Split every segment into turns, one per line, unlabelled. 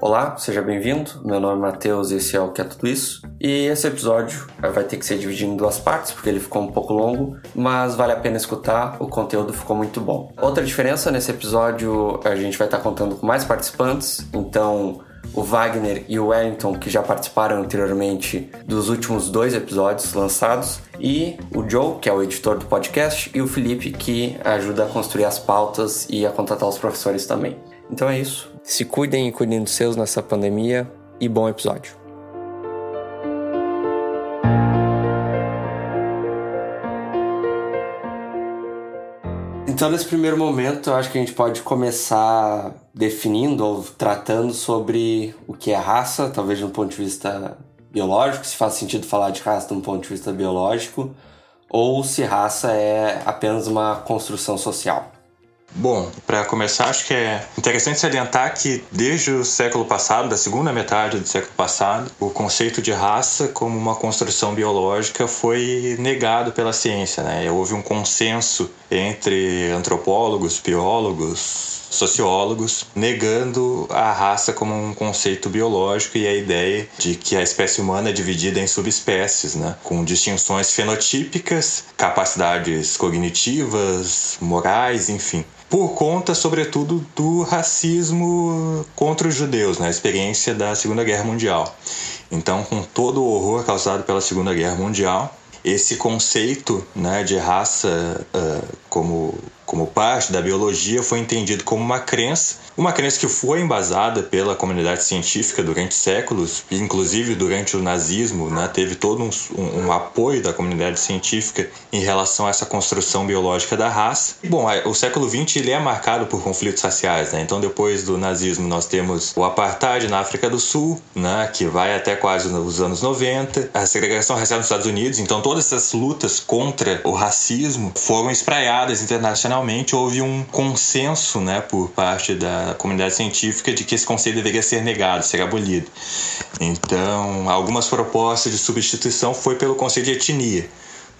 Olá, seja bem-vindo. Meu nome é Matheus e esse é o Que é Tudo Isso. E esse episódio vai ter que ser dividido em duas partes, porque ele ficou um pouco longo, mas vale a pena escutar, o conteúdo ficou muito bom. Outra diferença nesse episódio, a gente vai estar contando com mais participantes, então o Wagner e o Wellington, que já participaram anteriormente dos últimos dois episódios lançados, e o Joe, que é o editor do podcast, e o Felipe, que ajuda a construir as pautas e a contratar os professores também. Então é isso. Se cuidem e cuidem dos seus nessa pandemia e bom episódio. Então, nesse primeiro momento, eu acho que a gente pode começar definindo ou tratando sobre o que é raça, talvez de um ponto de vista biológico, se faz sentido falar de raça de um ponto de vista biológico, ou se raça é apenas uma construção social.
Bom, para começar, acho que é interessante salientar que desde o século passado, da segunda metade do século passado, o conceito de raça como uma construção biológica foi negado pela ciência. Né? Houve um consenso entre antropólogos, biólogos, sociólogos negando a raça como um conceito biológico e a ideia de que a espécie humana é dividida em subespécies, né, com distinções fenotípicas, capacidades cognitivas, morais, enfim por conta, sobretudo, do racismo contra os judeus, na né? experiência da Segunda Guerra Mundial. Então, com todo o horror causado pela Segunda Guerra Mundial, esse conceito né, de raça uh, como como parte da biologia, foi entendido como uma crença, uma crença que foi embasada pela comunidade científica durante séculos, inclusive durante o nazismo, né, teve todo um, um, apoio da comunidade científica em relação a essa construção biológica da raça. Bom, o século XX ele é marcado por conflitos raciais, né? então depois do nazismo nós temos o apartheid na África do Sul, né, que vai até quase os anos 90, a segregação racial nos Estados Unidos, então todas essas lutas contra o racismo foram espraiadas internacionalmente houve um consenso né, por parte da comunidade científica de que esse conceito deveria ser negado, ser abolido. Então, algumas propostas de substituição foi pelo conceito de etnia.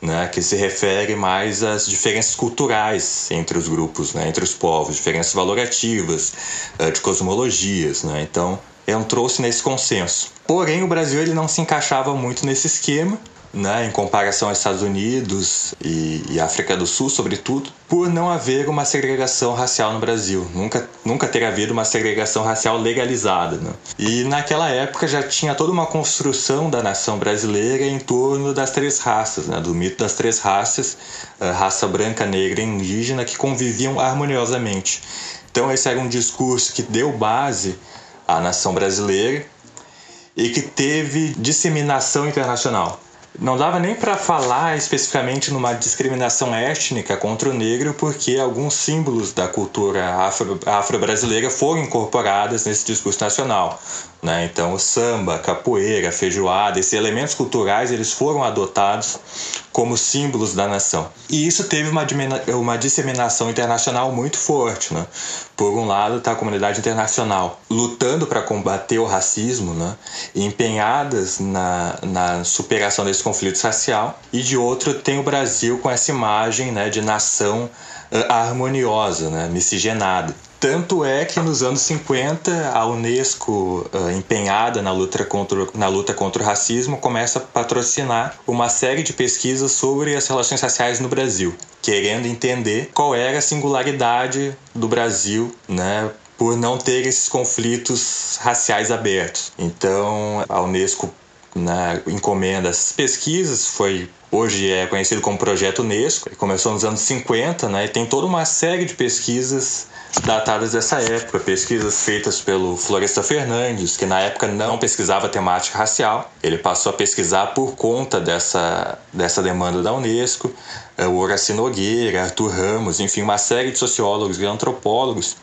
Né, que se refere mais às diferenças culturais entre os grupos, né, entre os povos, diferenças valorativas, eh, de cosmologias. Né, então, entrou-se nesse consenso. Porém, o Brasil ele não se encaixava muito nesse esquema, né, em comparação aos Estados Unidos e, e, África do Sul, sobretudo, por não haver uma segregação racial no Brasil. Nunca, nunca ter havido uma segregação racial legalizada. Né? E naquela época já tinha toda uma construção da nação brasileira em torno das três raças, né, do mito das três raças, raça branca, negra e indígena, que conviviam harmoniosamente. Então, esse era um discurso que deu base à nação brasileira e que teve disseminação internacional. Não dava nem para falar especificamente numa discriminação étnica contra o negro, porque alguns símbolos da cultura afro-brasileira afro foram incorporados nesse discurso nacional. Né? Então, o samba, capoeira, feijoada, esses elementos culturais eles foram adotados como símbolos da nação. E isso teve uma, uma disseminação internacional muito forte. Né? Por um lado, está a comunidade internacional lutando para combater o racismo, né? empenhadas na, na superação desse conflito racial, e de outro, tem o Brasil com essa imagem né, de nação uh, harmoniosa, né, miscigenada. Tanto é que nos anos 50 a Unesco, uh, empenhada na luta, contra, na luta contra o racismo, começa a patrocinar uma série de pesquisas sobre as relações raciais no Brasil, querendo entender qual era a singularidade do Brasil, né, por não ter esses conflitos raciais abertos. Então a Unesco encomenda. Essas pesquisas, foi hoje é conhecido como Projeto Unesco, começou nos anos 50, né, e tem toda uma série de pesquisas datadas dessa época, pesquisas feitas pelo Floresta Fernandes, que na época não pesquisava temática racial, ele passou a pesquisar por conta dessa, dessa demanda da Unesco, é, o Horaci Nogueira, Arthur Ramos, enfim, uma série de sociólogos e antropólogos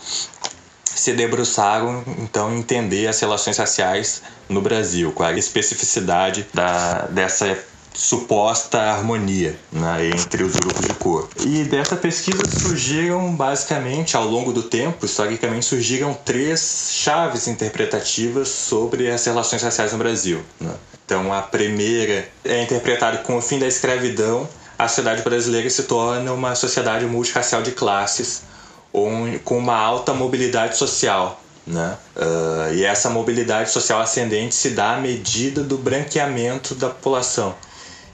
se debruçaram então em entender as relações raciais no Brasil, qual a especificidade da, dessa suposta harmonia né, entre os grupos de cor. E dessa pesquisa surgiram basicamente, ao longo do tempo, historicamente, surgiram três chaves interpretativas sobre as relações raciais no Brasil. Né? Então, a primeira é interpretada com o fim da escravidão, a sociedade brasileira se torna uma sociedade multirracial de classes, com uma alta mobilidade social. Né? Uh, e essa mobilidade social ascendente se dá à medida do branqueamento da população.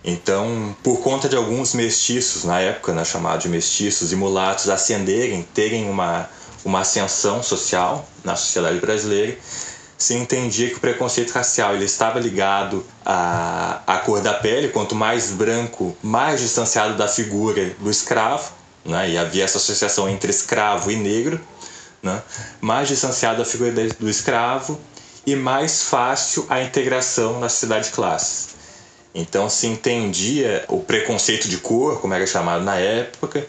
Então, por conta de alguns mestiços, na época né, chamados de mestiços e mulatos, ascenderem, terem uma, uma ascensão social na sociedade brasileira, se entendia que o preconceito racial ele estava ligado à, à cor da pele, quanto mais branco, mais distanciado da figura do escravo, né? e havia essa associação entre escravo e negro, né? mais distanciado da figura do escravo e mais fácil a integração na sociedade de classes. Então se entendia o preconceito de cor, como era chamado na época,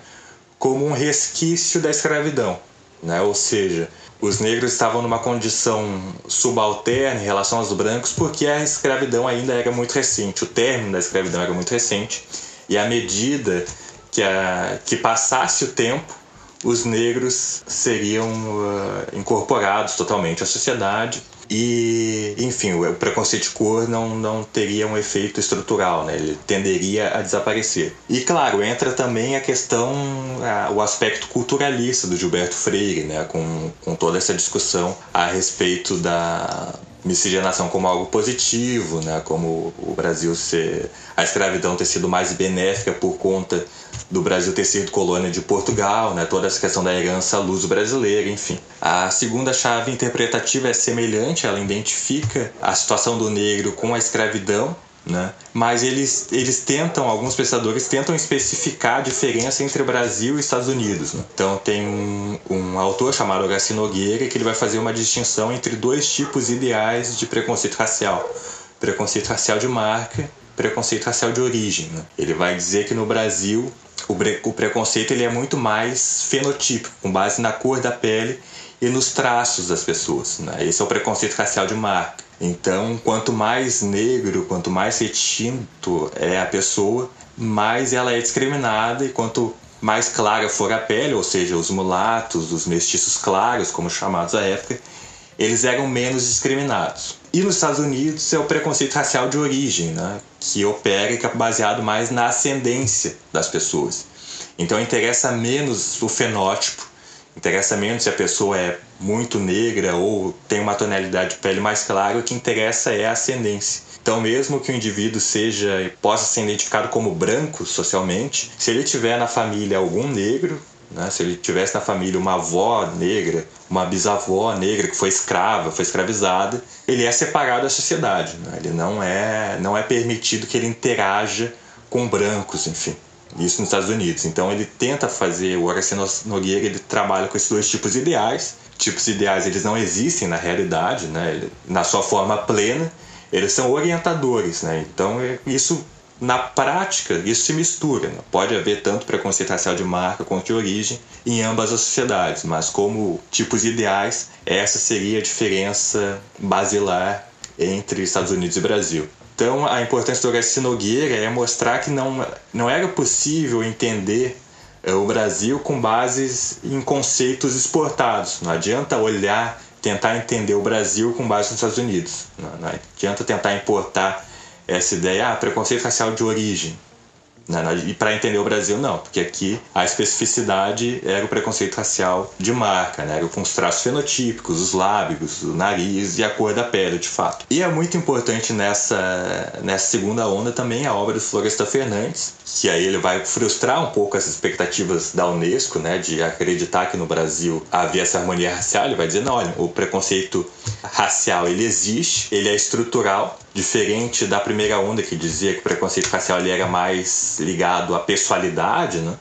como um resquício da escravidão, né? ou seja, os negros estavam numa condição subalterna em relação aos brancos porque a escravidão ainda era muito recente, o término da escravidão era muito recente e à medida que, a, que passasse o tempo, os negros seriam uh, incorporados totalmente à sociedade e, enfim, o preconceito de cor não, não teria um efeito estrutural, né? ele tenderia a desaparecer. E, claro, entra também a questão, a, o aspecto culturalista do Gilberto Freire, né? com, com toda essa discussão a respeito da miscigenação como algo positivo, né? como o Brasil ser. a escravidão ter sido mais benéfica por conta do Brasil ter sido colônia de Portugal, né? toda essa questão da herança luso-brasileira, enfim. A segunda chave interpretativa é semelhante, ela identifica a situação do negro com a escravidão, né? Mas eles, eles tentam, alguns pensadores tentam especificar a diferença entre Brasil e Estados Unidos. Né? Então tem um, um autor chamado Horácio Nogueira que ele vai fazer uma distinção entre dois tipos ideais de preconceito racial. Preconceito racial de marca preconceito racial de origem. Né? Ele vai dizer que no Brasil o, o preconceito ele é muito mais fenotípico, com base na cor da pele e nos traços das pessoas. Né? Esse é o preconceito racial de marca. Então, quanto mais negro, quanto mais retinto é a pessoa, mais ela é discriminada e quanto mais clara for a pele, ou seja, os mulatos, os mestiços claros, como chamados à época, eles eram menos discriminados. E nos Estados Unidos é o preconceito racial de origem, né? que opera e que é baseado mais na ascendência das pessoas. Então interessa menos o fenótipo, interessa menos se a pessoa é muito negra ou tem uma tonalidade de pele mais clara, o que interessa é a ascendência. Então, mesmo que o indivíduo seja possa ser identificado como branco socialmente, se ele tiver na família algum negro, né? Se ele tivesse na família uma avó negra, uma bisavó negra que foi escrava, foi escravizada, ele é separado da sociedade. Né? Ele não é, não é permitido que ele interaja com brancos, enfim. Isso nos Estados Unidos. Então ele tenta fazer, o Horace Nogueira ele trabalha com esses dois tipos ideais. Tipos ideais eles não existem na realidade, né? na sua forma plena. Eles são orientadores, né? Então isso na prática, isso se mistura. Né? Pode haver tanto preconceito racial de marca quanto de origem em ambas as sociedades, mas como tipos ideais, essa seria a diferença basilar entre Estados Unidos e Brasil. Então, a importância do Horácio Nogueira é mostrar que não, não era possível entender eh, o Brasil com bases em conceitos exportados. Não adianta olhar, tentar entender o Brasil com base nos Estados Unidos. Não, não adianta tentar importar essa ideia, ah, preconceito racial de origem. Né? E para entender o Brasil, não, porque aqui a especificidade era o preconceito racial de marca, né? era com os traços fenotípicos, os lábios, o nariz e a cor da pele, de fato. E é muito importante nessa, nessa segunda onda também a obra do Floresta Fernandes, que aí ele vai frustrar um pouco as expectativas da Unesco, né, de acreditar que no Brasil havia essa harmonia racial. Ele vai dizer, não, olha, o preconceito racial ele existe, ele é estrutural, diferente da primeira onda que dizia que o preconceito racial ele era mais ligado à pessoalidade, né?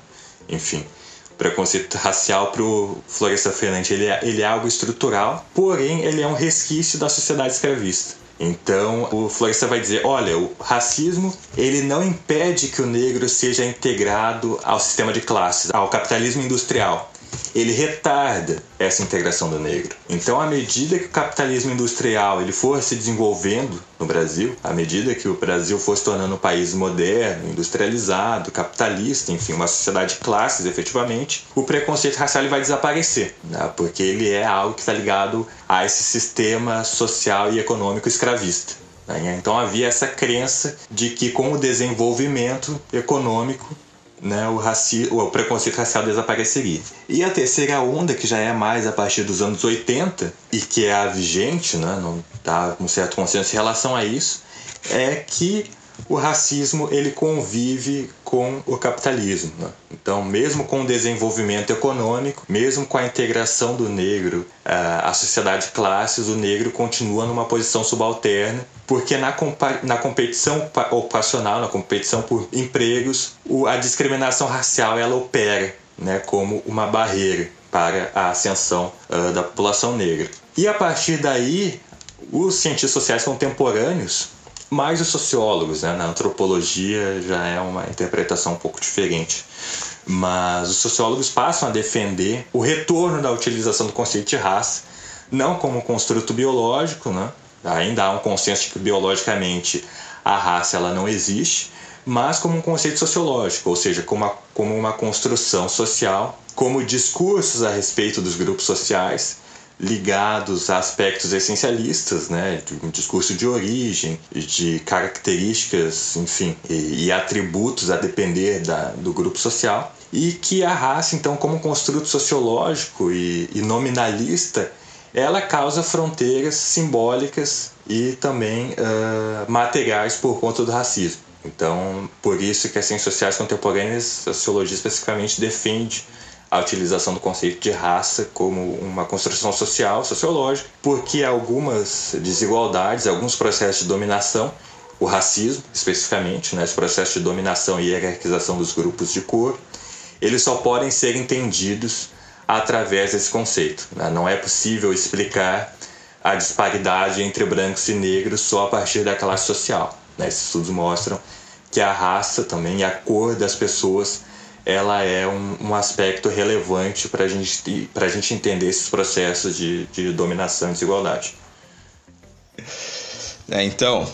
Enfim, o preconceito racial para o Floresta Fernandes ele é, ele é algo estrutural, porém ele é um resquício da sociedade escravista. Então, o Floresta vai dizer, olha, o racismo, ele não impede que o negro seja integrado ao sistema de classes, ao capitalismo industrial ele retarda essa integração do negro. Então, à medida que o capitalismo industrial ele for se desenvolvendo no Brasil, à medida que o Brasil for se tornando um país moderno, industrializado, capitalista, enfim, uma sociedade de classes, efetivamente, o preconceito racial vai desaparecer, né? porque ele é algo que está ligado a esse sistema social e econômico escravista. Né? Então havia essa crença de que com o desenvolvimento econômico né, o, raci o preconceito racial desapareceria. E a terceira onda, que já é mais a partir dos anos 80 e que é a vigente, né, não está com certo consenso em relação a isso, é que o racismo ele convive com o capitalismo. Né? Então, mesmo com o desenvolvimento econômico, mesmo com a integração do negro à sociedade de classes, o negro continua numa posição subalterna, porque na, na competição ocupacional, na competição por empregos, a discriminação racial ela opera né, como uma barreira para a ascensão uh, da população negra. E a partir daí, os cientistas sociais contemporâneos mais os sociólogos, né? Na antropologia já é uma interpretação um pouco diferente. Mas os sociólogos passam a defender o retorno da utilização do conceito de raça, não como construto biológico, né? Ainda há um consenso de que biologicamente a raça ela não existe, mas como um conceito sociológico, ou seja, como uma, como uma construção social, como discursos a respeito dos grupos sociais ligados a aspectos essencialistas, né, de um discurso de origem, de características, enfim, e, e atributos a depender da, do grupo social, e que a raça, então, como construto sociológico e, e nominalista, ela causa fronteiras simbólicas e também uh, materiais por conta do racismo. Então, por isso que as ciências sociais contemporâneas, a sociologia especificamente, defende a utilização do conceito de raça como uma construção social, sociológica, porque algumas desigualdades, alguns processos de dominação, o racismo especificamente, né, esse processo de dominação e hierarquização dos grupos de cor, eles só podem ser entendidos através desse conceito. Né? Não é possível explicar a disparidade entre brancos e negros só a partir da classe social. Né? Esses estudos mostram que a raça também e a cor das pessoas ela é um, um aspecto relevante para gente, a gente entender esses processos de, de dominação e desigualdade.
É, então,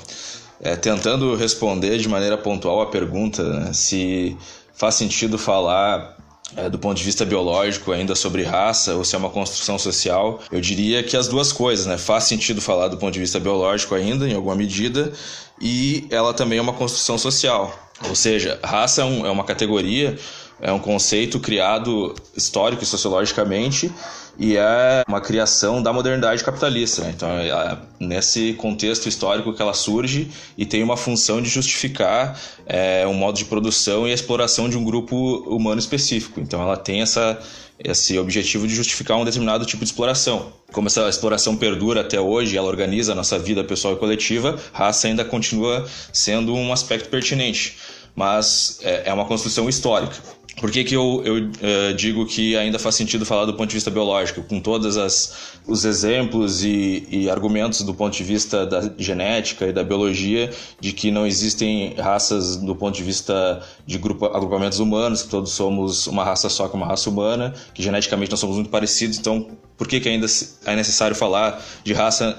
é, tentando responder de maneira pontual a pergunta né, se faz sentido falar é, do ponto de vista biológico ainda sobre raça ou se é uma construção social, eu diria que as duas coisas, né? Faz sentido falar do ponto de vista biológico ainda, em alguma medida, e ela também é uma construção social. Ou seja, raça é, um, é uma categoria, é um conceito criado histórico e sociologicamente e é uma criação da modernidade capitalista. Né? Então, é, é nesse contexto histórico que ela surge e tem uma função de justificar é, um modo de produção e exploração de um grupo humano específico. Então, ela tem essa, esse objetivo de justificar um determinado tipo de exploração. Como essa exploração perdura até hoje, ela organiza a nossa vida pessoal e coletiva, raça ainda continua sendo um aspecto pertinente mas é, é uma construção histórica. Por que, que eu, eu uh, digo que ainda faz sentido falar do ponto de vista biológico? Com todos os exemplos e, e, argumentos do ponto de vista da genética e da biologia de que não existem raças do ponto de vista de grupo, agrupamentos humanos, que todos somos uma raça só com uma raça humana, que geneticamente nós somos muito parecidos, então por que, que ainda é necessário falar de raça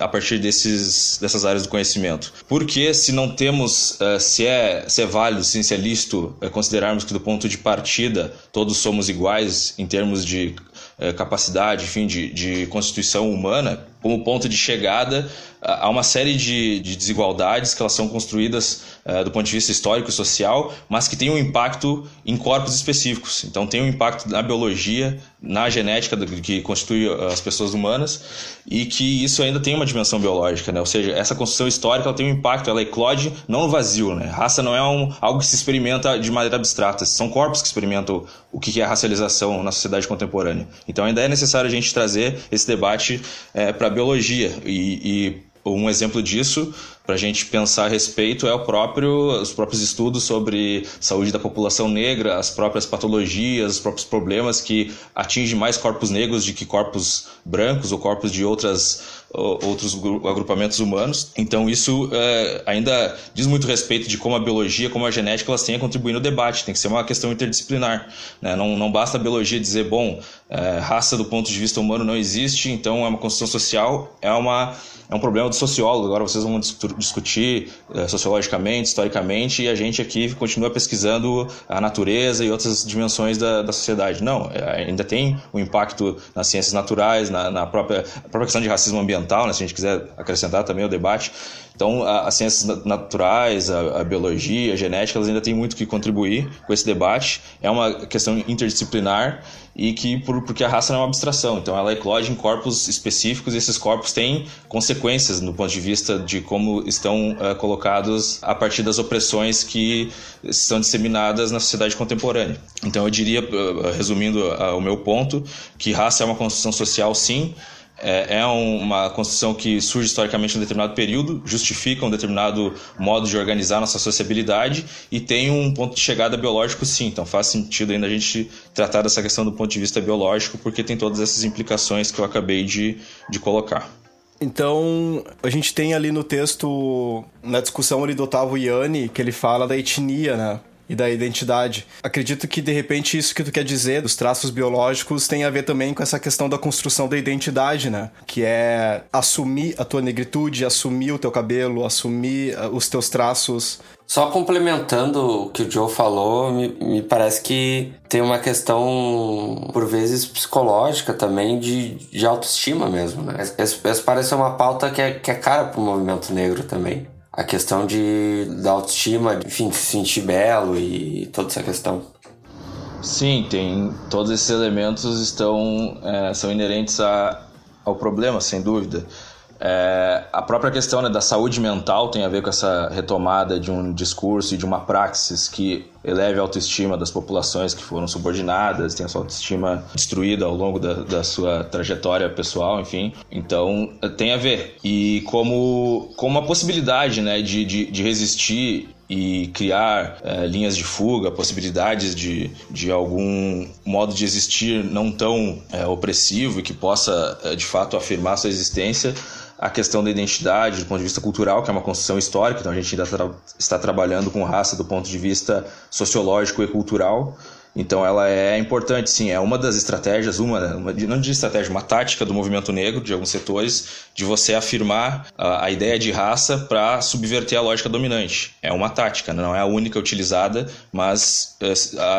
a partir desses, dessas áreas do conhecimento? Porque se não temos, uh, se, é, se é válido, se é lícito uh, considerarmos que do ponto de partida todos somos iguais em termos de uh, capacidade, enfim, de, de constituição humana, como ponto de chegada há uma série de, de desigualdades que elas são construídas uh, do ponto de vista histórico e social, mas que têm um impacto em corpos específicos. Então tem um impacto na biologia, na genética do, que constitui eh, as pessoas humanas e que isso ainda tem uma dimensão biológica, né? Ou seja, essa construção histórica ela tem um impacto, ela eclode não no vazio, né? Raça não é um, algo que se experimenta de maneira abstrata, são corpos que experimentam o que é a racialização na sociedade contemporânea. Então ainda é necessário a gente trazer esse debate é, para a biologia. E, e um exemplo disso, para a gente pensar a respeito, é o próprio, os próprios estudos sobre saúde da população negra, as próprias patologias, os próprios problemas que atingem mais corpos negros do que corpos brancos ou corpos de outras outros agrupamentos humanos. Então isso é, ainda diz muito respeito de como a biologia, como a genética, elas têm a contribuir no debate. Tem que ser uma questão interdisciplinar. Né? Não, não basta a biologia dizer, bom, é, raça do ponto de vista humano não existe, então é uma construção social, é uma é um problema do sociólogo. Agora vocês vão uh, sociologicamente, historicamente, e a gente aqui continua pesquisando a natureza e outras dimensões da, da sociedade. Não, é, ainda tem um impacto nas ciências naturais, na, na própria, própria questão de racismo ambiental, né, se a gente quiser acrescentar também o debate. Então, as ciências naturais, a, a, biologia, a genética, elas ainda têm muito que contribuir com esse debate. É uma questão interdisciplinar e que por, porque a raça não é uma abstração, então ela eclode em corpos específicos e esses corpos têm consequências no ponto de vista de como estão uh, colocados a partir das opressões que são disseminadas na sociedade contemporânea. Então eu diria, uh, resumindo uh, o meu ponto, que raça é uma construção social sim, é, é uma construção que surge historicamente em um determinado período, justifica um determinado modo de organizar nossa sociabilidade e tem um ponto de chegada biológico, sim. Então faz sentido ainda a gente tratar dessa questão do ponto de vista biológico, porque tem todas essas implicações que eu acabei de, de colocar.
Então, a gente tem ali no texto, na discussão ali do Otávio Iani, que ele fala da etnia, né? E da identidade. Acredito que de repente isso que tu quer dizer dos traços biológicos tem a ver também com essa questão da construção da identidade, né? Que é assumir a tua negritude, assumir o teu cabelo, assumir uh, os teus traços.
Só complementando o que o Joe falou, me, me parece que tem uma questão, por vezes, psicológica também, de, de autoestima mesmo, né? Essa parece uma pauta que é, que é cara pro movimento negro também a questão de da autoestima, enfim, de se sentir belo e toda essa questão.
Sim, tem todos esses elementos estão é, são inerentes a, ao problema, sem dúvida. É, a própria questão né, da saúde mental tem a ver com essa retomada de um discurso e de uma praxis que eleve a autoestima das populações que foram subordinadas, tem a sua autoestima destruída ao longo da, da sua trajetória pessoal, enfim. Então, tem a ver. E como, como uma possibilidade né, de, de, de resistir e criar é, linhas de fuga, possibilidades de, de algum modo de existir não tão é, opressivo e que possa, é, de fato, afirmar sua existência, a questão da identidade do ponto de vista cultural, que é uma construção histórica, então a gente ainda tra está trabalhando com raça do ponto de vista sociológico e cultural. Então ela é importante, sim, é uma das estratégias, uma, uma não de estratégia, uma tática do movimento negro de alguns setores de você afirmar a, a ideia de raça para subverter a lógica dominante. É uma tática, não é a única utilizada, mas é,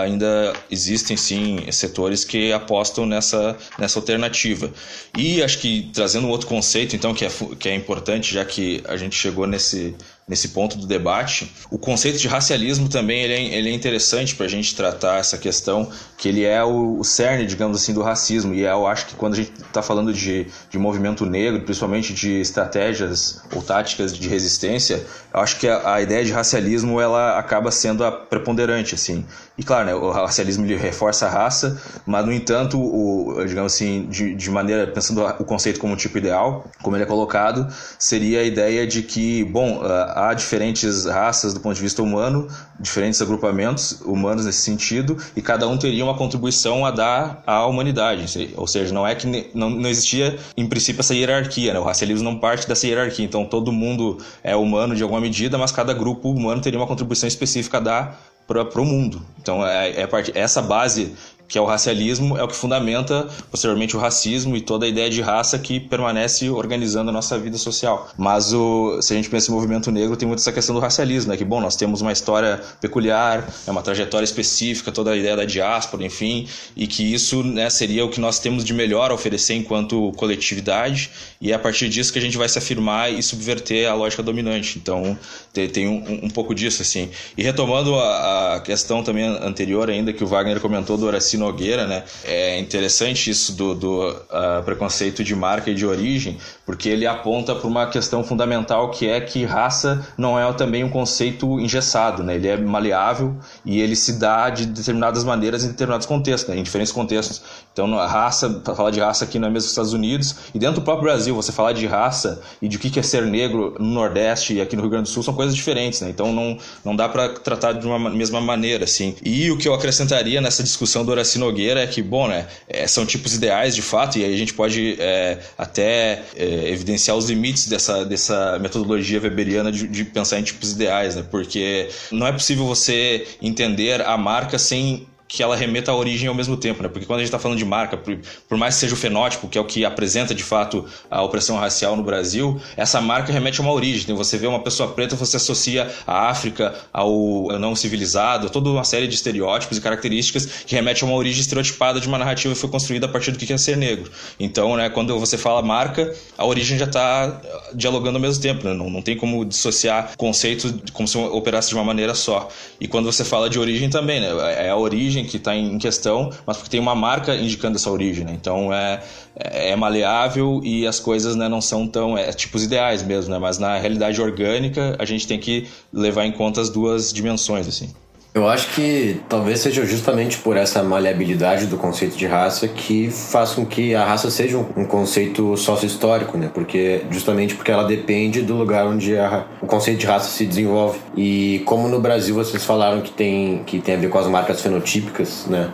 ainda existem sim setores que apostam nessa, nessa alternativa. E acho que trazendo um outro conceito, então, que é, que é importante, já que a gente chegou nesse, nesse ponto do debate. O conceito de racialismo também ele é, ele é interessante para a gente tratar essa questão, que ele é o, o, cerne, digamos assim, do racismo. E é, eu acho que quando a gente está falando de, de movimento negro, principalmente de estratégias ou táticas de resistência, eu acho que a, a ideia de racialismo ela acaba sendo a preponderante, assim. E claro, né, o racialismo ele reforça a raça, mas no entanto, o, digamos assim, de, de maneira pensando o conceito como um tipo ideal, como ele é colocado, seria a ideia de que, bom, há diferentes raças do ponto de vista humano, diferentes agrupamentos humanos nesse sentido, e cada um teria uma contribuição a dar à humanidade. Ou seja, não é que não, não existia em princípio essa hierarquia, né? o racialismo não parte dessa hierarquia, então todo mundo é humano de alguma medida, mas cada grupo humano teria uma contribuição específica a dar para o mundo. Então, é, é essa base que é o racialismo, é o que fundamenta posteriormente o racismo e toda a ideia de raça que permanece organizando a nossa vida social. Mas o, se a gente pensa em movimento negro, tem muito essa questão do racialismo, né? Que, bom, nós temos uma história peculiar, é uma trajetória específica, toda a ideia da diáspora, enfim, e que isso né, seria o que nós temos de melhor a oferecer enquanto coletividade, e é a partir disso que a gente vai se afirmar e subverter a lógica dominante. Então, tem, tem um, um, pouco disso, assim. E retomando a, a, questão também anterior ainda, que o Wagner comentou do Horaci Nogueira, né? É interessante isso do, do uh, preconceito de marca e de origem, porque ele aponta para uma questão fundamental que é que raça não é também um conceito engessado, né? Ele é maleável e ele se dá de determinadas maneiras em determinados contextos, né? em diferentes contextos. Então, a raça, falar de raça aqui não é mesmo nos Estados Unidos, e dentro do próprio Brasil, você falar de raça e de o que é ser negro no Nordeste e aqui no Rio Grande do Sul são coisas diferentes, né? Então, não, não dá para tratar de uma mesma maneira, assim. E o que eu acrescentaria nessa discussão do Horaci Nogueira é que, bom, né, é, são tipos ideais de fato, e aí a gente pode é, até é, evidenciar os limites dessa, dessa metodologia weberiana de, de pensar em tipos ideais, né? Porque não é possível você entender a marca sem que ela remeta à origem ao mesmo tempo, né? Porque quando a gente está falando de marca, por, por, mais que seja o fenótipo, que é o que apresenta de fato a opressão racial no Brasil, essa marca remete a uma origem. Então, você vê uma pessoa preta, você associa a África ao não civilizado, toda uma série de estereótipos e características que remete a uma origem estereotipada de uma narrativa que foi construída a partir do que é ser negro. Então, né, quando você fala marca, a origem já está dialogando ao mesmo tempo, né? não, não tem como dissociar conceito como se operasse de uma maneira só. E quando você fala de origem também, né? É a origem que está em questão, mas porque tem uma marca indicando essa origem, né? Então é, é maleável e as coisas né, não são tão. É tipos ideais mesmo, né? Mas na realidade orgânica a gente tem que levar em conta as duas dimensões, assim.
Eu acho que talvez seja justamente por essa maleabilidade do conceito de raça que faz com que a raça seja um, conceito sócio-histórico, né? Porque justamente porque ela depende do lugar onde a, o conceito de raça se desenvolve. E como no Brasil vocês falaram que tem que tem a ver com as marcas fenotípicas, né?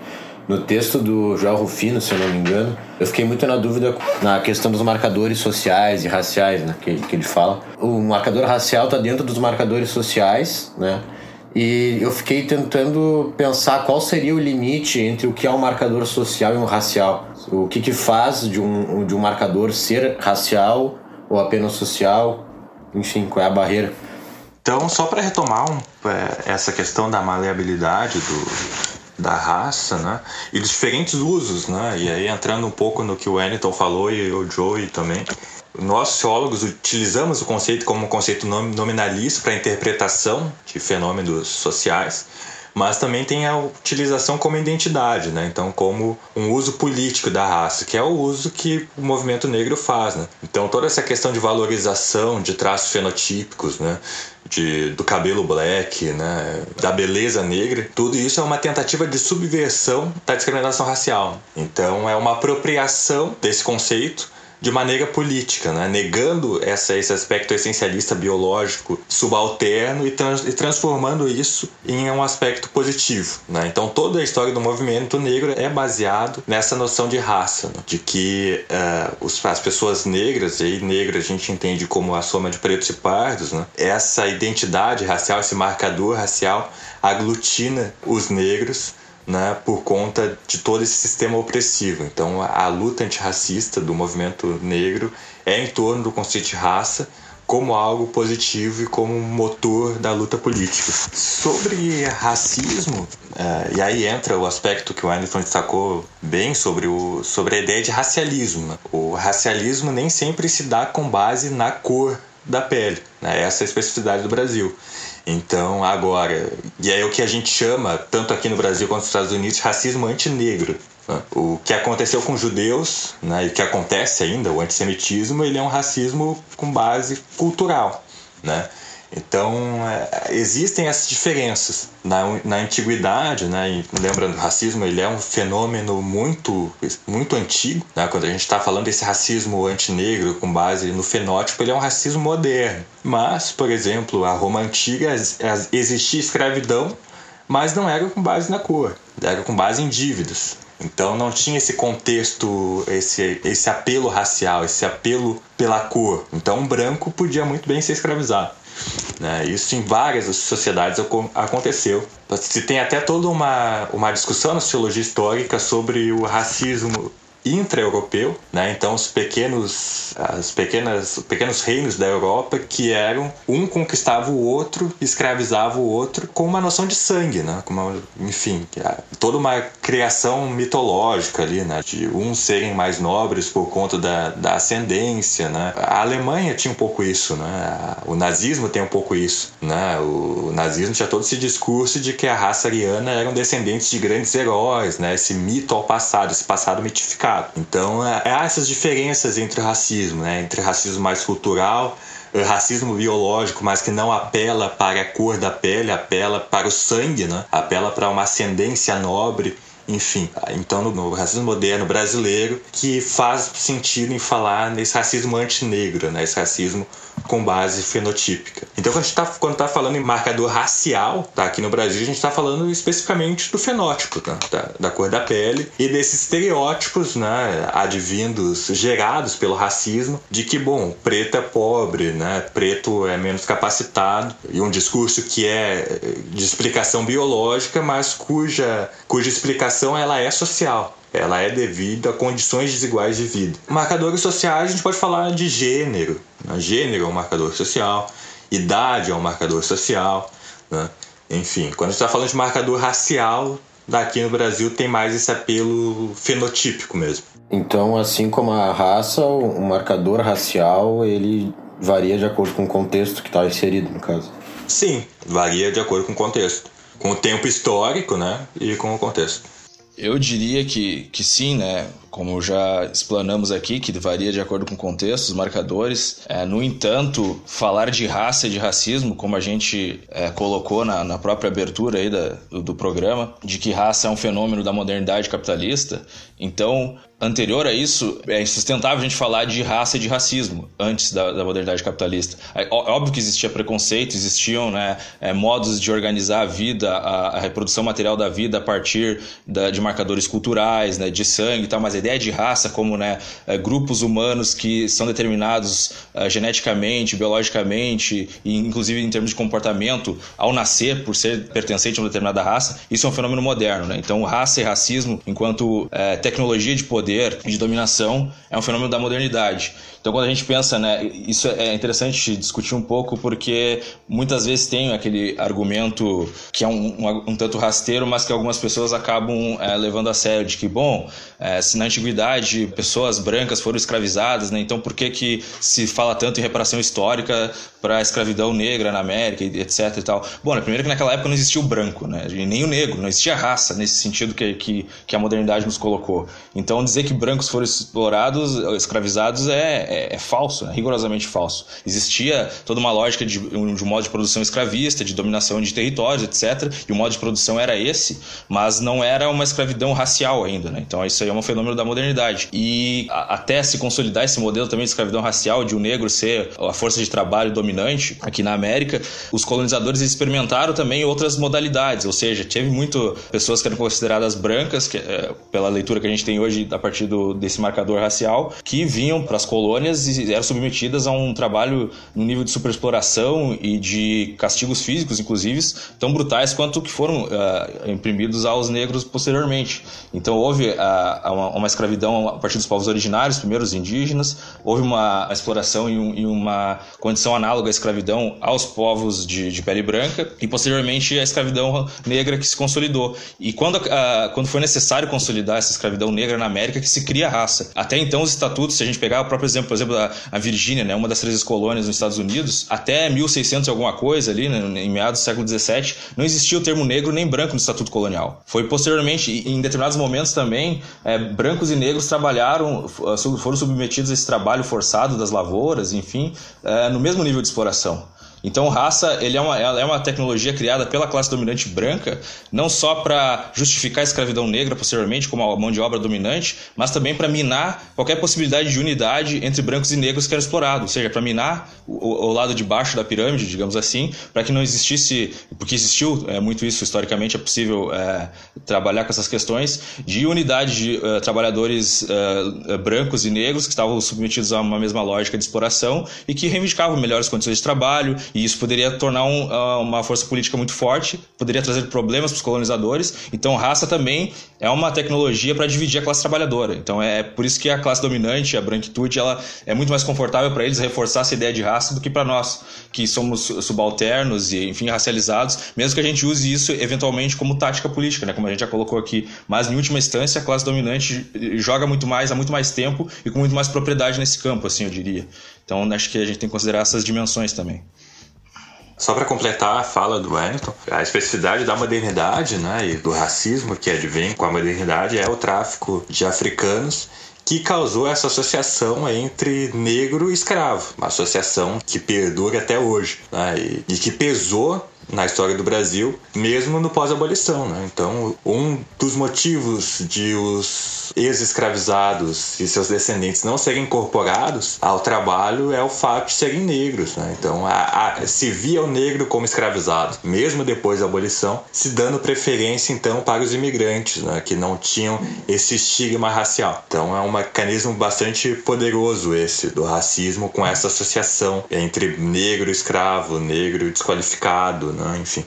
No texto do Joel Rufino, se eu não me engano, eu fiquei muito na dúvida na questão dos marcadores sociais e raciais, né? Que, que ele fala. O marcador racial está dentro dos marcadores sociais, né? E eu fiquei tentando pensar qual seria o limite entre o que é um marcador social e um racial. O que, que faz de um, de um marcador ser racial ou apenas social? Enfim, qual é a barreira?
Então, só para retomar um, é, essa questão da maleabilidade do, da raça, né? E dos diferentes usos, né? E aí entrando um pouco no que o Wellington falou e o Joey também nós, sociólogos, utilizamos o conceito como um conceito nominalista para interpretação de fenômenos sociais, mas também tem a utilização como identidade, né? então como um uso político da raça, que é o uso que o movimento negro faz. Né? Então toda essa questão de valorização de traços fenotípicos, né? de, do cabelo black, né? da beleza negra, tudo isso é uma tentativa de subversão da discriminação racial. Então é uma apropriação desse conceito de maneira política, né? negando essa, esse aspecto essencialista biológico subalterno e, trans, e, transformando isso em um aspecto positivo. Né? Então toda a história do movimento negro é baseado nessa noção de raça, né? de que uh, os, as pessoas negras, e negro a gente entende como a soma de pretos e pardos, né? essa identidade racial, esse marcador racial aglutina os negros né, por conta de todo esse sistema opressivo. Então, a, luta antirracista do movimento negro é em torno do conceito de raça como algo positivo e como motor da luta política. Sobre racismo, uh, e aí entra o aspecto que o Anderson destacou bem sobre, o, sobre a ideia de racialismo. Né? O racialismo nem sempre se dá com base na cor da pele, né? essa é a especificidade do Brasil. Então, agora, e é o que a gente chama, tanto aqui no Brasil quanto nos Estados Unidos, racismo antinegro. Né? O que aconteceu com os judeus, né, e o que acontece ainda, o antissemitismo, ele é um racismo com base cultural. Né? Então, é, existem essas diferenças. Na, na antiguidade, né, lembrando, o racismo ele é um fenômeno muito, muito antigo. Né, quando a gente está falando desse racismo antinegro com base no fenótipo, ele é um racismo moderno. Mas, por exemplo, a Roma antiga existia escravidão, mas não era com base na cor, era com base em dívidas. Então não tinha esse contexto, esse, esse apelo racial, esse apelo pela cor. Então um branco podia muito bem ser escravizado. Né? Isso em várias sociedades aconteceu. Se tem até toda uma, uma discussão na sociologia histórica sobre o racismo intra-europeu, né? Então os pequenos, as pequenas, pequenos reinos da Europa que eram um conquistava o outro, escravizava o outro com uma noção de sangue, né? Enfim, toda uma criação mitológica ali, né? De uns serem mais nobres por conta da, da ascendência, né? A Alemanha tinha um pouco isso, né? O nazismo tem um pouco isso, né? O nazismo tinha todo esse discurso de que a raça ariana eram descendentes de grandes heróis, né? Esse mito ao passado, esse passado mitificado. Então, é, há essas diferenças entre o racismo, né? entre racismo mais cultural, racismo biológico, mas que não apela para a cor da pele, apela para o sangue, né? apela para uma ascendência nobre enfim. Então, no, no racismo moderno brasileiro, que faz sentido em falar nesse racismo antinegro, né? Esse racismo com base fenotípica. Então, quando a gente está quando tá falando em marcador racial, tá? aqui no Brasil, a gente está falando especificamente do fenótipo, tá? da, da, cor da pele e desses estereótipos né? advindos, gerados pelo racismo, de que, bom, preto é pobre, né? preto é menos capacitado, e um discurso que é de explicação biológica, mas cuja, cuja explicação ela é social ela é devida a condições desiguais de vida. Marcadores sociais, a gente pode falar de gênero. Né? Gênero é um marcador social, idade é um marcador social. Né? Enfim, quando a gente está falando de marcador racial, daqui no Brasil tem mais esse apelo fenotípico mesmo.
Então, assim como a raça, o marcador racial ele varia de acordo com o contexto que está inserido, no caso.
Sim, varia de acordo com o contexto. Com o tempo histórico, né? E com o contexto.
Eu diria que, que sim, né? Como já explanamos aqui, que varia de acordo com o contexto, os marcadores. É, no entanto, falar de raça e de racismo, como a gente é, colocou na, na, própria abertura aí da, do, do programa, de que raça é um fenômeno da modernidade capitalista, então anterior a isso, é insustentável a gente falar de raça e de racismo antes da, da modernidade capitalista. É óbvio que existia preconceito, existiam né, é, modos de organizar a vida, a, a, reprodução material da vida a partir da, de marcadores culturais, né, de sangue e tal, mas a ideia de raça como né, é, grupos humanos que são determinados uh, geneticamente, biologicamente e inclusive em termos de comportamento ao nascer por ser pertencente a uma determinada raça, isso é um fenômeno moderno. Né? Então, raça e racismo, enquanto é, tecnologia de poder poder, de dominação, é um fenômeno da modernidade. Então, quando a gente pensa, né, isso é interessante discutir um pouco porque muitas vezes tem aquele argumento que é um, um, um tanto rasteiro, mas que algumas pessoas acabam é, levando a sério, de que, bom, é, se na antiguidade pessoas brancas foram escravizadas, né, então por que, que se fala tanto em reparação histórica para a escravidão negra na América, etc e tal? Bom, né, primeiro que naquela época não existia o branco, né, nem o negro, não existia raça nesse sentido que, que, que a modernidade nos colocou. Então, dizer que brancos foram explorados, escravizados é é, é falso, né? rigorosamente falso. Existia toda uma lógica de, de um modo de produção escravista, de dominação de territórios, etc. E o modo de produção era esse, mas não era uma escravidão racial ainda. Né? Então isso aí é um fenômeno da modernidade. E a, até se consolidar esse modelo também de escravidão racial, de um negro ser a força de trabalho dominante aqui na América, os colonizadores experimentaram também outras modalidades, ou seja, teve muito pessoas que eram consideradas brancas, que, é, pela leitura que a gente tem hoje a partir do, desse marcador racial, que vinham para as colônias e eram submetidas a um trabalho no nível de superexploração e de castigos físicos, inclusive, tão brutais quanto que foram uh, imprimidos aos negros posteriormente. Então houve uh, uma, uma, escravidão a partir dos povos originários, primeiro os indígenas, houve uma exploração e, um, e, uma condição análoga à escravidão aos povos de, de, pele branca e posteriormente a escravidão negra que se consolidou. E quando, uh, quando foi necessário consolidar essa escravidão negra na América que se cria a raça. Até então os estatutos, se a gente pegar o próprio exemplo por exemplo, a, a Virgínia, né, uma das três colônias nos Estados Unidos, até 1600 e alguma coisa ali, né, em meados do século XVII, não existia o termo negro nem branco no Estatuto Colonial. Foi posteriormente, em determinados momentos também, é, brancos e negros trabalharam, foram submetidos a esse trabalho forçado das lavouras, enfim, é, no mesmo nível de exploração. Então, raça ele é, uma, é uma tecnologia criada pela classe dominante branca, não só para justificar a escravidão negra posteriormente como a mão de obra dominante, mas também para minar qualquer possibilidade de unidade entre brancos e negros que era explorado, ou seja, para minar o, o, lado de baixo da pirâmide, digamos assim, para que não existisse, porque existiu é, muito isso historicamente, é possível é, trabalhar com essas questões de unidade de uh, trabalhadores uh, brancos e negros que estavam submetidos a uma mesma lógica de exploração e que reivindicavam melhores condições de trabalho e isso poderia tornar um, ah, uma força política muito forte, poderia trazer problemas para os colonizadores. Então, raça também é uma tecnologia para dividir a classe trabalhadora. Então, é por isso que a classe dominante, a branquitude, ela é muito mais confortável para eles reforçar essa ideia de raça do que para nós, que somos subalternos e, enfim, racializados, mesmo que a gente use isso eventualmente como tática política, né? como a gente já colocou aqui. Mas, em última instância, a classe dominante joga muito mais, há muito mais tempo e com muito mais propriedade nesse campo, assim, eu diria. Então, acho que a gente tem que considerar essas dimensões também.
Só para completar a fala do Wellington, a especificidade da modernidade né, e do racismo que advém com a modernidade é o tráfico de africanos que causou essa associação entre negro e escravo, uma associação que perdura até hoje né? e, e que pesou na história do Brasil, mesmo no pós-abolição. Né? Então, um dos motivos de os ex-escravizados e seus descendentes não serem incorporados ao trabalho é o fato de serem negros. Né? Então, a, a, se via o negro como escravizado, mesmo depois da abolição, se dando preferência então para os imigrantes, né? que não tinham esse estigma racial. Então, é um mecanismo bastante poderoso esse do racismo com essa associação entre negro escravo, negro desqualificado, né? enfim.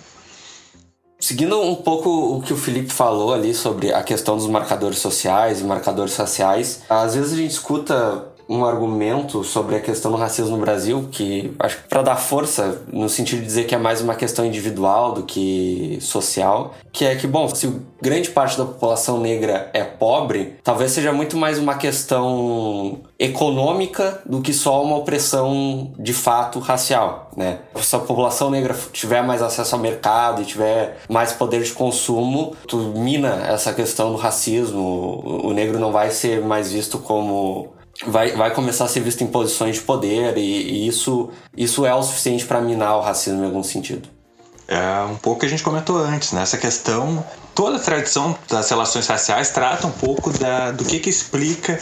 Seguindo um pouco o que o Felipe falou ali sobre a questão dos marcadores sociais e marcadores raciais, às vezes a gente escuta um argumento sobre a questão do racismo no Brasil que acho que para dar força no sentido de dizer que é mais uma questão individual do que social, que é que bom, se grande parte da população negra é pobre, talvez seja muito mais uma questão econômica do que só uma opressão de fato racial, né? Se a população negra tiver mais acesso ao mercado e tiver mais poder de consumo, tu mina essa questão do racismo, o negro não vai ser mais visto como vai, vai começar a ser visto em posições de poder e, e isso, isso é o suficiente para minar o racismo em algum sentido.
É um pouco que a gente comentou antes, né? Essa questão, toda a tradição das relações raciais trata um pouco da, do que, que explica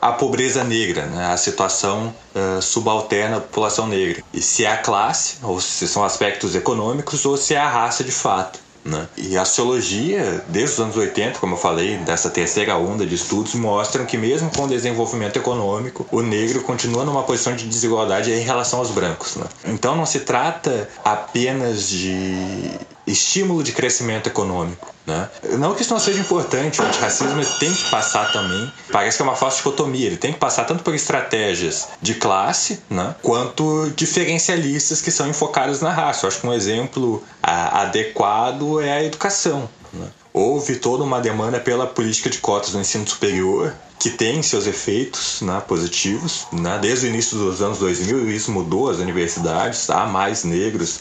a pobreza negra, né? a situação uh, subalterna da população negra. E se é a classe, ou se são aspectos econômicos, ou se é a raça de fato. Né? E a sociologia, desde os anos 80, como eu falei, dessa terceira onda de estudos, mostram que mesmo com o desenvolvimento econômico, o negro continua numa posição de desigualdade em relação aos brancos. Né? Então não se trata apenas de estímulo de crescimento econômico. Né? Não que isso não seja importante, o antirracismo tem que passar também, parece que é uma falsa dicotomia, ele tem que passar tanto por estratégias de classe, né, quanto diferencialistas que são enfocadas na raça. Eu acho que um exemplo a, adequado é a educação. Né? Houve toda uma demanda pela política de cotas no ensino superior, que tem seus efeitos né, positivos. Né? Desde o início dos anos 2000, isso mudou as universidades, há mais negros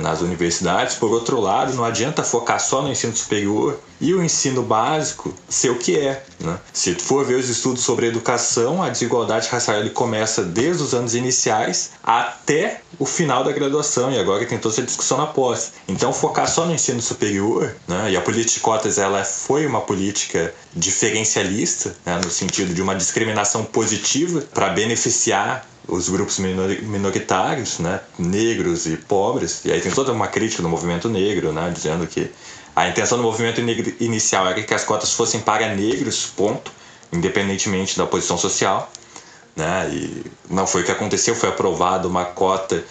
nas universidades. Por outro lado, não adianta focar só no ensino superior e o ensino básico ser o que é. Né? Se for ver os estudos sobre educação, a desigualdade racial ele começa desde os anos iniciais até o final da graduação e agora tem toda essa discussão na pós. Então focar só no ensino superior, né? e a política de cotas ela foi uma política diferencialista, né? no sentido de uma discriminação positiva para beneficiar os grupos minoritários, né, negros e pobres, e aí tem toda uma crítica do movimento negro, né, dizendo que a intenção do movimento negro inicial era que as cotas fossem para negros, ponto, independentemente da posição social, né, e não foi o que aconteceu, foi aprovada uma cota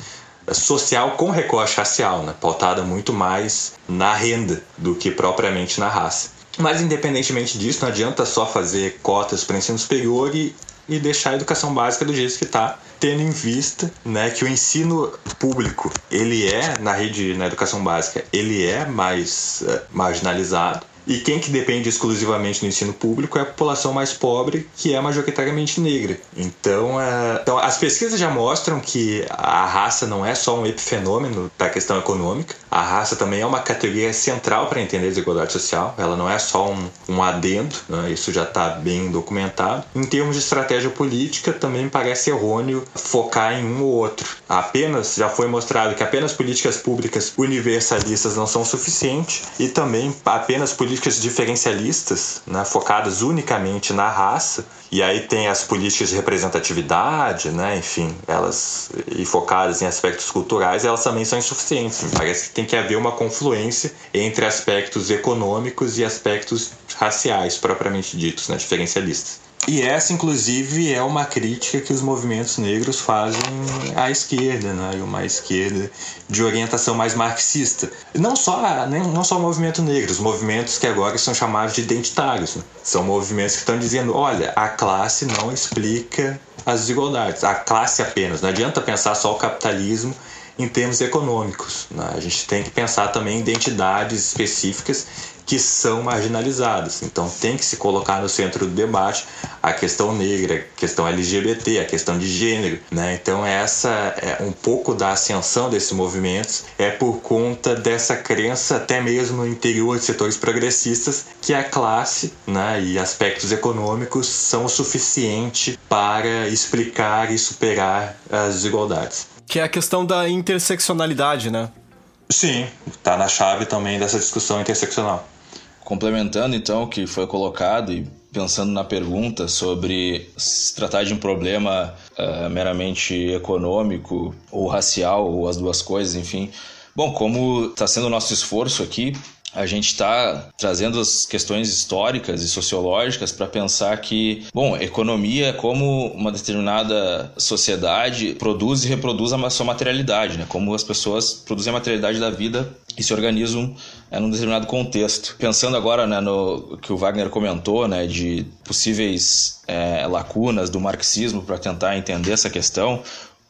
social com recorte racial, né, pautada muito mais na renda do que propriamente na raça. Mas independentemente disso, não adianta só fazer cotas para ensino superior e e deixar a educação básica do jeito que está, tendo em vista né, que o ensino público ele é na rede na educação básica ele é mais uh, marginalizado e quem que depende exclusivamente do ensino público é a população mais pobre, que é majoritariamente negra. Então, é... então as pesquisas já mostram que a raça não é só um epifenômeno da questão econômica, a raça também é uma categoria central para entender a desigualdade social, ela não é só um, um adendo, né? isso já está bem documentado. Em termos de estratégia política, também parece errôneo focar em um ou outro. Apenas, já foi mostrado que apenas políticas públicas universalistas não são suficientes e também apenas políticas políticas diferencialistas, né, focadas unicamente na raça, e aí tem as políticas de representatividade, né, enfim, elas e focadas em aspectos culturais, elas também são insuficientes. Me parece que tem que haver uma confluência entre aspectos econômicos e aspectos raciais propriamente ditos, né, diferencialistas. E essa, inclusive, é uma crítica que os movimentos negros fazem à esquerda, né? uma esquerda de orientação mais marxista. Não só, não só o movimento negro, os movimentos que agora são chamados de identitários. Né? São movimentos que estão dizendo: olha, a classe não explica as desigualdades, a classe apenas. Não adianta pensar só o capitalismo em termos econômicos. Né? A gente tem que pensar também em identidades específicas que são marginalizadas. Então tem que se colocar no centro do debate a questão negra, a questão LGBT, a questão de gênero, né? Então essa é um pouco da ascensão desses movimentos é por conta dessa crença até mesmo no interior de setores progressistas que a classe, né, e aspectos econômicos são o suficiente para explicar e superar as desigualdades.
Que é a questão da interseccionalidade, né?
Sim, está na chave também dessa discussão interseccional.
Complementando então o que foi colocado e pensando na pergunta sobre se tratar de um problema uh, meramente econômico ou racial ou as duas coisas, enfim. Bom, como está sendo o nosso esforço aqui, a gente está trazendo as questões históricas e sociológicas para pensar que, bom, economia é como uma determinada sociedade produz e reproduz a sua materialidade, né? Como as pessoas produzem a materialidade da vida e se organizam é, num determinado contexto. Pensando agora né, no que o Wagner comentou, né, de possíveis é, lacunas do marxismo para tentar entender essa questão,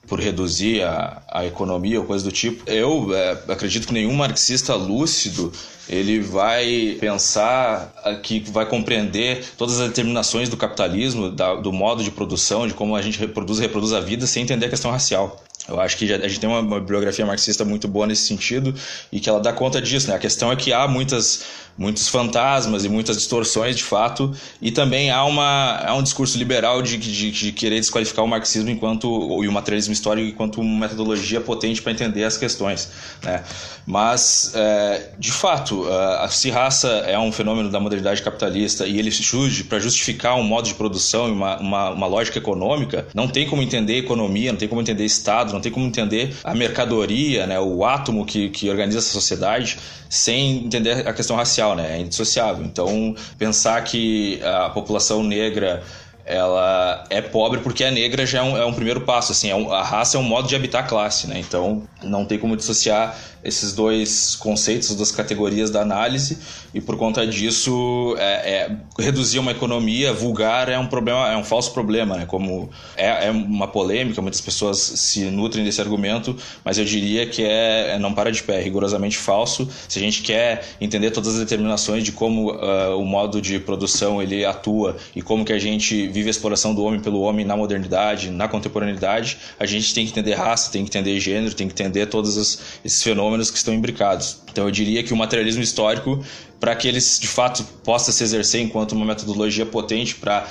por reduzir a, a economia ou coisa do tipo. Eu é, acredito que nenhum marxista lúcido ele vai pensar que vai compreender todas as determinações do capitalismo, da, do modo de produção, de como a gente reproduz e reproduz a vida sem entender a questão racial. Eu acho que a gente tem uma, bibliografia marxista muito boa nesse sentido e que ela dá conta disso. Né? A questão é que há muitas muitos fantasmas e muitas distorções de fato, e também há, uma, há um discurso liberal de, de, de querer desqualificar o marxismo enquanto e o materialismo histórico enquanto uma metodologia potente para entender as questões. Né? Mas, é, de fato, se raça é um fenômeno da modernidade capitalista e ele surge para justificar um modo de produção e uma, uma, uma lógica econômica, não tem como entender economia, não tem como entender Estado, não tem como entender a mercadoria, né, o átomo que, que organiza essa sociedade sem entender a questão racial, né? É indissociável. Então, pensar que a população negra ela é pobre porque é negra já é um, é um primeiro passo, assim, é um, a raça é um modo de habitar a classe, né? Então, não tem como dissociar esses dois conceitos, as duas categorias da análise, e por conta disso, é, é, reduzir uma economia vulgar é um problema, é um falso problema, né? Como é, é, uma polêmica, muitas pessoas se nutrem desse argumento, mas eu diria que é, é não para de pé, é rigorosamente falso. Se a gente quer entender todas as determinações de como uh, o modo de produção ele atua e como que a gente vive a exploração do homem pelo homem na modernidade, na contemporaneidade, a gente tem que entender raça, tem que entender gênero, tem que entender todos esses fenômenos que estão imbricados. Então eu diria que o materialismo histórico, para que ele de fato possa se exercer enquanto uma metodologia potente para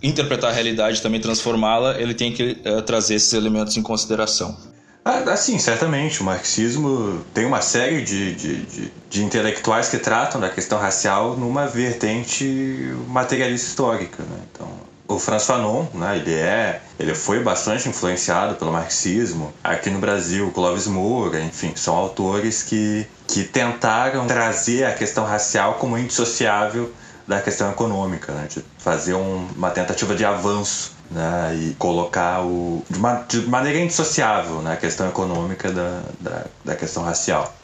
interpretar a realidade e também transformá-la, ele tem que uh, trazer esses elementos em consideração.
Ah, assim, certamente. O marxismo tem uma série de, de, de, de, intelectuais que tratam da questão racial numa vertente materialista histórica. Né? Então, o Franz Fanon, né, ele é, ele foi bastante influenciado pelo marxismo. Aqui no Brasil, Clóvis Moura, enfim, são autores que, que tentaram trazer a questão racial como indissociável da questão econômica, né, de fazer um, uma tentativa de avanço né, e colocar o, de, uma, de maneira indissociável né, a questão econômica da, da, da questão racial.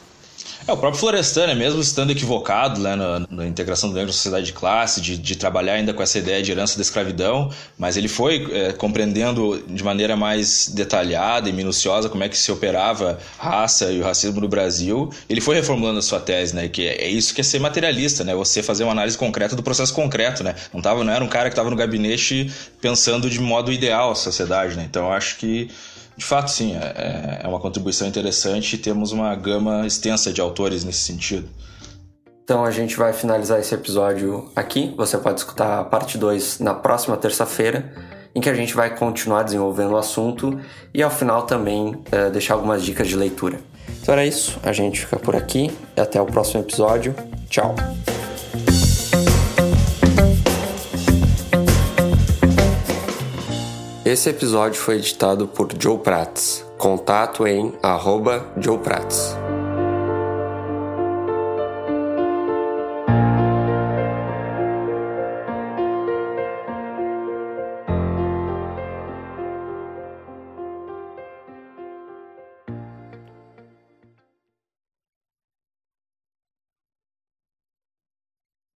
É, o próprio Florestan, né, mesmo estando equivocado né, na, na, integração do negro na sociedade de classe, de, de, trabalhar ainda com essa ideia de herança da escravidão, mas ele foi é, compreendendo de maneira mais detalhada e minuciosa como é que se operava raça e o racismo no Brasil. Ele foi reformulando a sua tese, né, que é, isso que é ser materialista, né, você fazer uma análise concreta do processo concreto, né, não, tava, não era um cara que estava no gabinete pensando de modo ideal a sociedade, né, então acho que de fato, sim, é, é uma contribuição interessante e temos uma gama extensa de autores nesse sentido.
Então a gente vai finalizar esse episódio aqui. Você pode escutar a parte 2 na próxima terça-feira, em que a gente vai continuar desenvolvendo o assunto e ao final também é, deixar algumas dicas de leitura. Então era isso, a gente fica por aqui até o próximo episódio. Tchau! Esse episódio foi editado por Joe Prats. Contato em arroba Joe Prats.